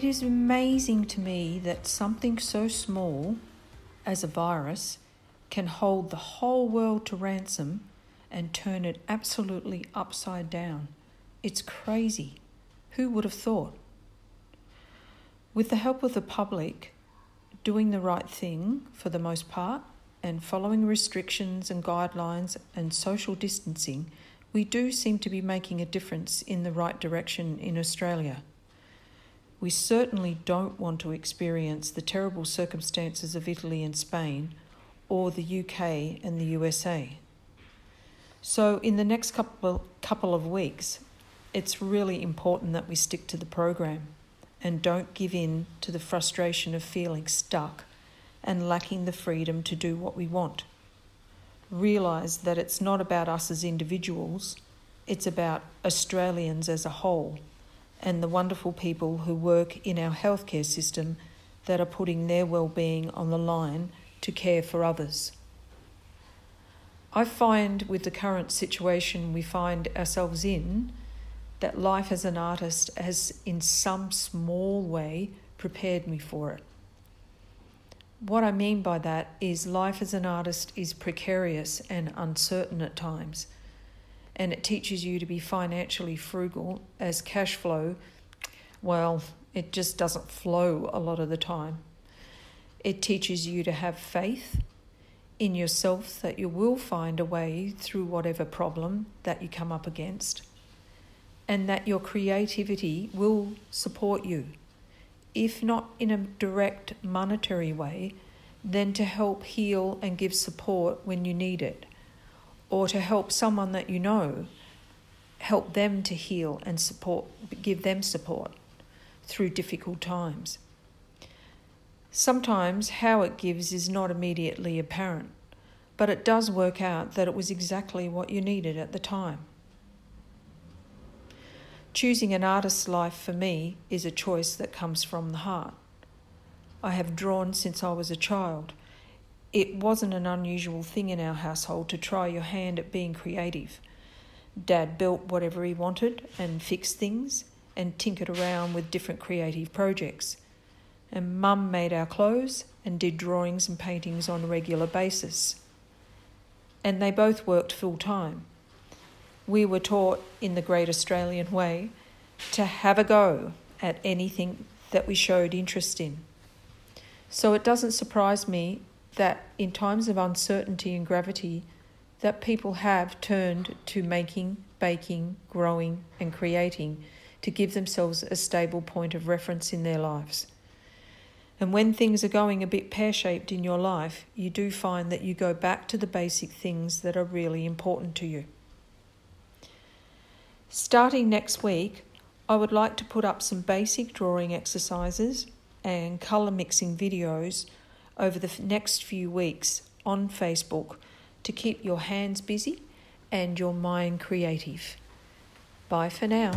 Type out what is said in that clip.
It is amazing to me that something so small as a virus can hold the whole world to ransom and turn it absolutely upside down. It's crazy. Who would have thought? With the help of the public, doing the right thing for the most part, and following restrictions and guidelines and social distancing, we do seem to be making a difference in the right direction in Australia. We certainly don't want to experience the terrible circumstances of Italy and Spain or the UK and the USA. So, in the next couple, couple of weeks, it's really important that we stick to the program and don't give in to the frustration of feeling stuck and lacking the freedom to do what we want. Realize that it's not about us as individuals, it's about Australians as a whole and the wonderful people who work in our healthcare system that are putting their well-being on the line to care for others. I find with the current situation we find ourselves in that life as an artist has, in some small way, prepared me for it. What I mean by that is life as an artist is precarious and uncertain at times, and it teaches you to be financially frugal as cash flow, well, it just doesn't flow a lot of the time. It teaches you to have faith in yourself that you will find a way through whatever problem that you come up against and that your creativity will support you, if not in a direct monetary way, then to help heal and give support when you need it, or to help someone that you know, help them to heal and support, give them support through difficult times. Sometimes how it gives is not immediately apparent, but it does work out that it was exactly what you needed at the time. Choosing an artist's life for me is a choice that comes from the heart. I have drawn since I was a child. It wasn't an unusual thing in our household to try your hand at being creative. Dad built whatever he wanted and fixed things and tinkered around with different creative projects. And Mum made our clothes and did drawings and paintings on a regular basis. And they both worked full time we were taught in the great Australian way to have a go at anything that we showed interest in. So it doesn't surprise me that in times of uncertainty and gravity that people have turned to making, baking, growing and creating to give themselves a stable point of reference in their lives. And when things are going a bit pear shaped in your life, you do find that you go back to the basic things that are really important to you. Starting next week, I would like to put up some basic drawing exercises and colour mixing videos over the next few weeks on Facebook to keep your hands busy and your mind creative. Bye for now.